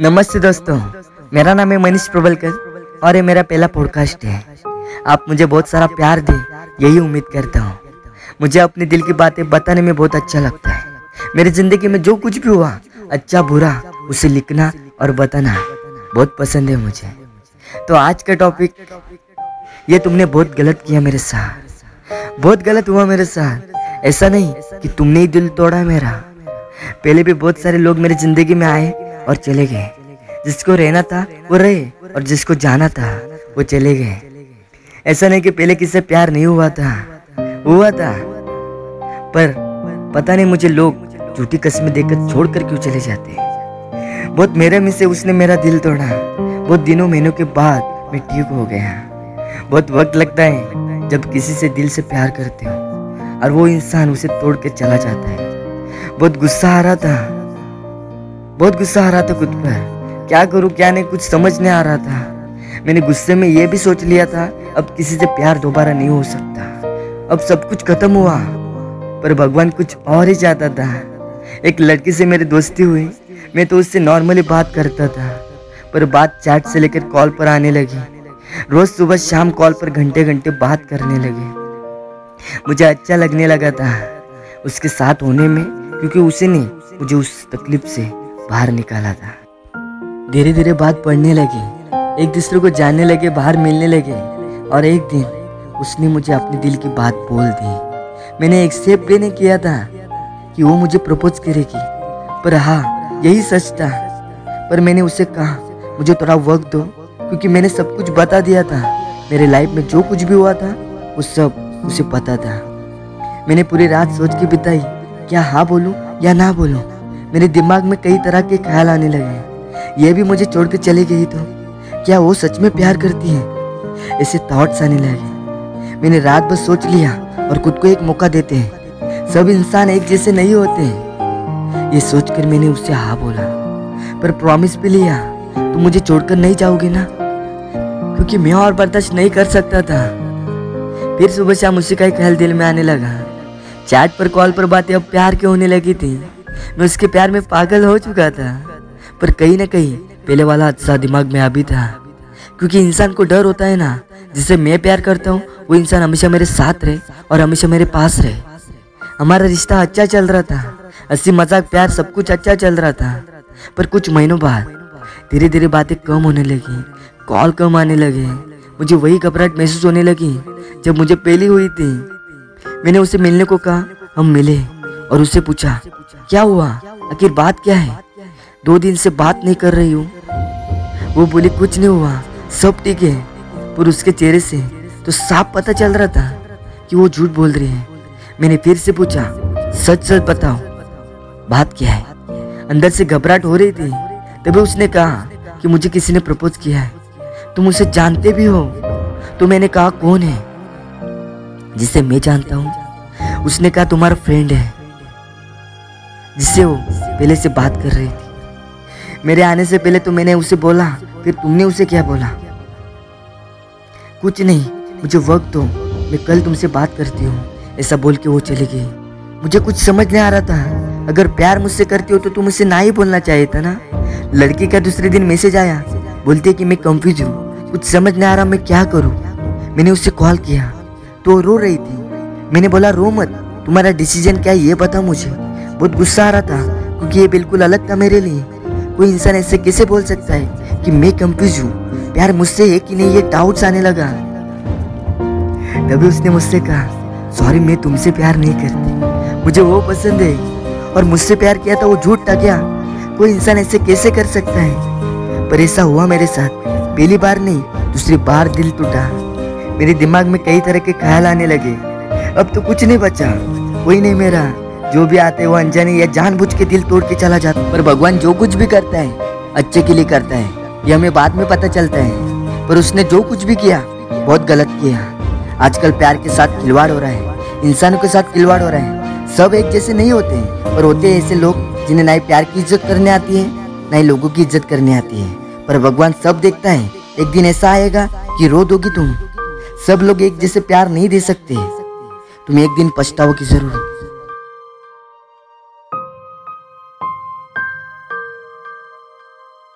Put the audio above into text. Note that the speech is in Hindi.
नमस्ते दोस्तों, मेरा नाम है मनीष प्रबलकर और ये मेरा पहला पॉडकास्ट है। आप मुझे बहुत सारा प्यार दे, यही उम्मीद करता हूँ। मुझे अपने दिल की बातें बताने में बहुत अच्छा लगता है। मेरी ज़िंदगी में जो कुछ भी हुआ अच्छा बुरा, उसे लिखना और बताना बहुत पसंद है मुझे। तो आज का टॉपिक ये तुमने बहुत गलत किया मेरे साथ। बहुत गलत हुआ मेरे साथ। ऐसा नहीं कि तुमने ही दिल तोड़ा मेरा। पहले भी बहुत सारे लोग मेरी ज़िंदगी में आए और चले गए। जिसको रहना था, वो रहे और जिसको जाना था, वो चले गए। ऐसा नहीं कि पहले किससे प्यार नहीं हुआ था। हुआ था। पर पता नहीं मुझे लोग झूठी कस्में देकर छोड़कर क्यों चले जाते। बहुत मेरे में से उसने मेरा दिल तोड़ा। बहुत दिनों महीनों के बाद मैं ठीक हो गया। बहुत वक्त लगता है जब किसी से दिल से प्यार करते हो और वो इंसान उसे तोड़ के चला जाता है। बहुत गुस्सा आ रहा था। बहुत गुस्सा आ रहा था खुद पर। क्या करूँ, क्या नहीं, कुछ समझ नहीं आ रहा था। मैंने गुस्से में ये भी सोच लिया था, अब किसी से प्यार दोबारा नहीं हो सकता। अब सब कुछ खत्म हुआ, पर भगवान कुछ और ही चाहता था। एक लड़की से मेरी दोस्ती हुई, मैं तो उससे नॉर्मली बात करता था, पर बात चैट से लेकर कॉल पर आने लगी। रोज सुबह शाम कॉल पर घंटे घंटे बात करने लगे। मुझे अच्छा लगने लगा था, उसके साथ होने में, क्योंकि उसे नहीं, मुझे उस तकलीफ़ से। बाहर निकाला था। धीरे धीरे बात पढ़ने लगी। एक दूसरे को जानने लगे, बाहर मिलने लगे। और एक दिन उसने मुझे अपने दिल की बात बोल दी। मैंने एक्सेप्ट भी नहीं किया था कि वो मुझे प्रपोज करेगी। पर हाँ यही सच था। पर मैंने उसे कहा, मुझे थोड़ा वक्त दो, क्योंकि मैंने सब कुछ बता दिया था। मेरे लाइफ में जो कुछ भी हुआ था, वो सब उसे पता था। मैंने पूरी रात सोच के बिताई, क्या हाँ बोलूँ, या ना बोलूँ। मेरे दिमाग में कई तरह के ख्याल आने लगे ये भी मुझे छोड़ चली गई तो क्या वो सच में प्यार करती है? ऐसे थॉट्स आने लगे। मैंने रात भर सोच लिया और खुद को एक मौका देते हैं। सब इंसान एक जैसे नहीं होते हैं। ये सोचकर मैंने उससे हाँ बोला, पर प्रॉमिस भी लिया तो मुझे छोड़कर नहीं जाओगे ना? क्योंकि मैं और बर्दाश्त नहीं कर सकता था। फिर सुबह शाम उसी का ही ख्याल दिल में आने लगा। चैट पर, कॉल पर बातें अब प्यार के होने लगी थी। मैं उसके प्यार में पागल हो चुका था। पर कहीं ना कहीं पहले वाला हादसा दिमाग में अभी था। क्योंकि इंसान को डर होता है ना, जिसे मैं प्यार करता हूँ, वो इंसान हमेशा मेरे साथ रहे और हमेशा मेरे पास रहे। हमारा रिश्ता अच्छा चल रहा था, हँसी मज़ाक प्यार सब कुछ अच्छा चल रहा था। पर कुछ महीनों बाद धीरे धीरे बातें कम होने लगी, कॉल कम आने लगे। मुझे वही घबराहट महसूस होने लगी जब मुझे पहली हुई थी। मैंने उसे मिलने को कहा, हम मिले। और उससे पूछा, क्या हुआ? आखिर बात क्या है? दो दिन से बात नहीं कर रही हूँ। वो बोली, कुछ नहीं हुआ, सब ठीक है। पर उसके चेहरे से तो साफ़ पता चल रहा था कि वो झूठ बोल रही है। मैंने फिर से पूछा, सच सच बताओ, बात क्या है? अंदर से घबराहट हो रही थी। तभी उसने कहा कि मुझे किसी ने प्रपोज किया है। तुम उसे जानते भी हो? तो मैंने कहा, कौन है? जिसे मैं जानता हूँ। उसने कहा, तुम्हारा फ्रेंड है। जिससे वो पहले से बात कर रही थी। मेरे आने से पहले तो मैंने उसे बोला, फिर तुमने उसे क्या बोला? कुछ नहीं, मुझे वक्त दो, मैं कल तुमसे बात करती हूँ, ऐसा बोल के वो चली गई। मुझे कुछ समझ नहीं आ रहा था। अगर प्यार मुझसे करती हो तो तुम उसे ना ही बोलना चाहिए था ना? लड़की का दूसरे दिन मैसेज आया, बोलते कि मैं कंफ्यूज हूँ, कुछ समझ नहीं आ रहा मैं क्या करूँ? मैंने उससे कॉल किया तो रो रही थी। मैंने बोला, रो मत, तुम्हारा डिसीज़न क्या है ये बता मुझे। बहुत गुस्सा आ रहा था, क्योंकि ये बिल्कुल अलग था मेरे लिए। कोई इंसान ऐसे कैसे बोल सकता है कि मैं कंफ्यूज हूँ? प्यार मुझसे है कि नहीं, ये डाउट्स आने लगा। तभी उसने मुझसे कहा सॉरी मैं तुमसे प्यार नहीं करती। मुझे वो पसंद है। और मुझसे प्यार किया था, वो झूठ था क्या? कोई इंसान ऐसे कैसे कर सकता है? पर ऐसा हुआ मेरे साथ। पहली बार नहीं, दूसरी बार दिल टूटा। मेरे दिमाग में कई तरह के ख्याल आने लगे। अब तो कुछ नहीं बचा। कोई नहीं मेरा। जो भी आते हैं, वो अनजाने या जानबूझ के दिल तोड़ के चला जाता पर भगवान जो कुछ भी करता है, अच्छे के लिए करता है। ये हमें बाद में पता चलता है। पर उसने जो कुछ भी किया, बहुत गलत किया। आजकल प्यार के साथ खिलवाड़ हो रहा है। इंसानों के साथ खिलवाड़ हो रहा है। सब एक जैसे नहीं होते हैं, पर होते हैं ऐसे लोग जिन्हें ना ही प्यार की इज़्ज़त करने आती है, ना ही लोगों की इज़्ज़त करने आती है। पर भगवान सब देखता है। एक दिन ऐसा आएगा कि रो दोगी तुम। सब लोग एक जैसे प्यार नहीं दे सकते। तुम एक दिन पछताओ की ज़रूर।